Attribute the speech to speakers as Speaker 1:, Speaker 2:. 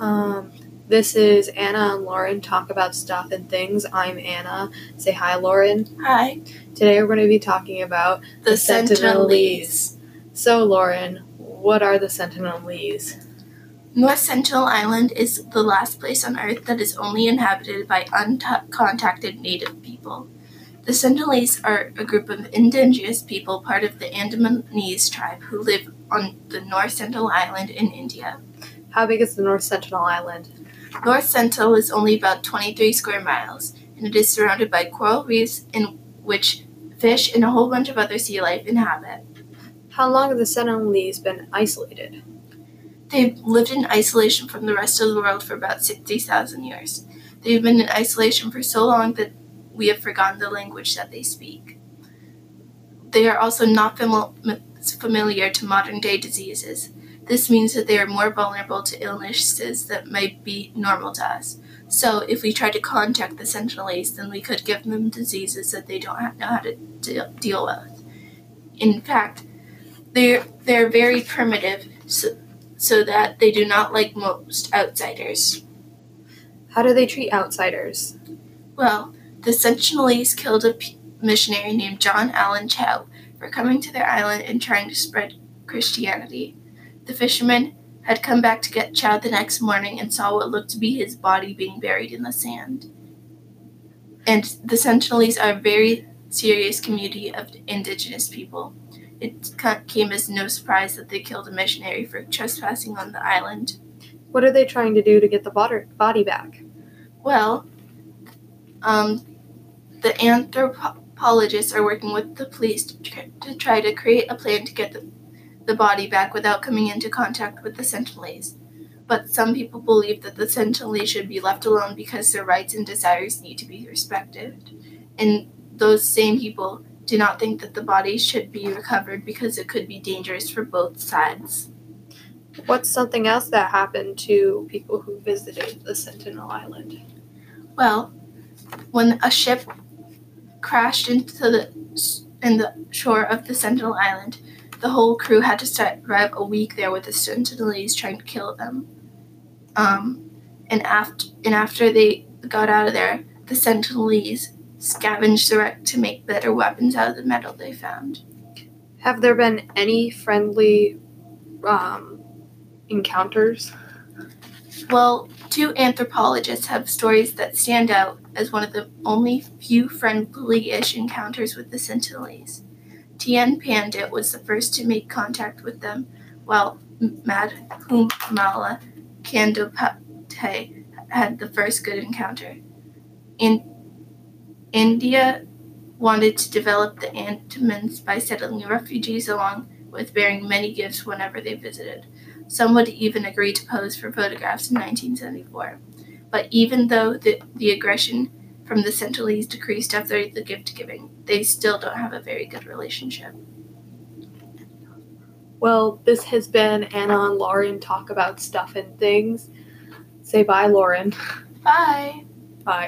Speaker 1: Um, this is Anna and Lauren talk about stuff and things. I'm Anna. Say hi, Lauren.
Speaker 2: Hi.
Speaker 1: Today we're going to be talking about
Speaker 2: The
Speaker 1: Sentinelese.
Speaker 2: Sentinelese.
Speaker 1: So, Lauren, what are the Sentinelese?
Speaker 2: North Sentinel Island is the last place on Earth that is only inhabited by uncontacted native people. The Sentinelese are a group of indigenous people, part of the Andamanese tribe, who live on the North Sentinel Island in India.
Speaker 1: How big is the North Sentinel Island?
Speaker 2: North Sentinel is only about 23 square miles, and it is surrounded by coral reefs in which fish and a whole bunch of other sea life inhabit.
Speaker 1: How long have the Sentinelese been isolated?
Speaker 2: They've lived in isolation from the rest of the world for about 60,000 years. They've been in isolation for so long that we have forgotten the language that they speak. They are also not famil- familiar to modern day diseases. This means that they are more vulnerable to illnesses that might be normal to us. So, if we try to contact the Sentinelese, then we could give them diseases that they don't know how to de- deal with. In fact, they're, they're very primitive, so, so that they do not like most outsiders.
Speaker 1: How do they treat outsiders?
Speaker 2: Well, the Sentinelese killed a p- missionary named John Allen Chau for coming to their island and trying to spread Christianity. The fisherman had come back to get Chau the next morning and saw what looked to be his body being buried in the sand. And the Sentinelese are a very serious community of indigenous people. It came as no surprise that they killed a missionary for trespassing on the island.
Speaker 1: What are they trying to do to get the bod- body back?
Speaker 2: Well, um, the anthropologists are working with the police to try to create a plan to get the, the body back without coming into contact with the Sentinelese. But some people believe that the Sentinelese should be left alone because their rights and desires need to be respected. And those same people do not think that the body should be recovered because it could be dangerous for both sides.
Speaker 1: What's something else that happened to people who visited the Sentinel Island?
Speaker 2: Well, when a ship crashed into the in the shore of the Sentinel Island, the whole crew had to survive a week there with the Sentinelese trying to kill them. Um, and after and after they got out of there, the Sentinelese scavenged the wreck to make better weapons out of the metal they found.
Speaker 1: Have there been any friendly um, encounters?
Speaker 2: Well, two anthropologists have stories that stand out as one of the only few friendly-ish encounters with the Sentinelese. Tien Pandit was the first to make contact with them, while Madhumala Kandopate had the first good encounter. In India wanted to develop the Andamans by settling refugees along with bearing many gifts whenever they visited. Some would even agree to pose for photographs in 1974. But even though the, the aggression from the Sentinelese decreased after the gift giving, they still don't have a very good relationship.
Speaker 1: Well, this has been Anna and Lauren talk about stuff and things. Say bye, Lauren.
Speaker 2: Bye!
Speaker 1: Bye.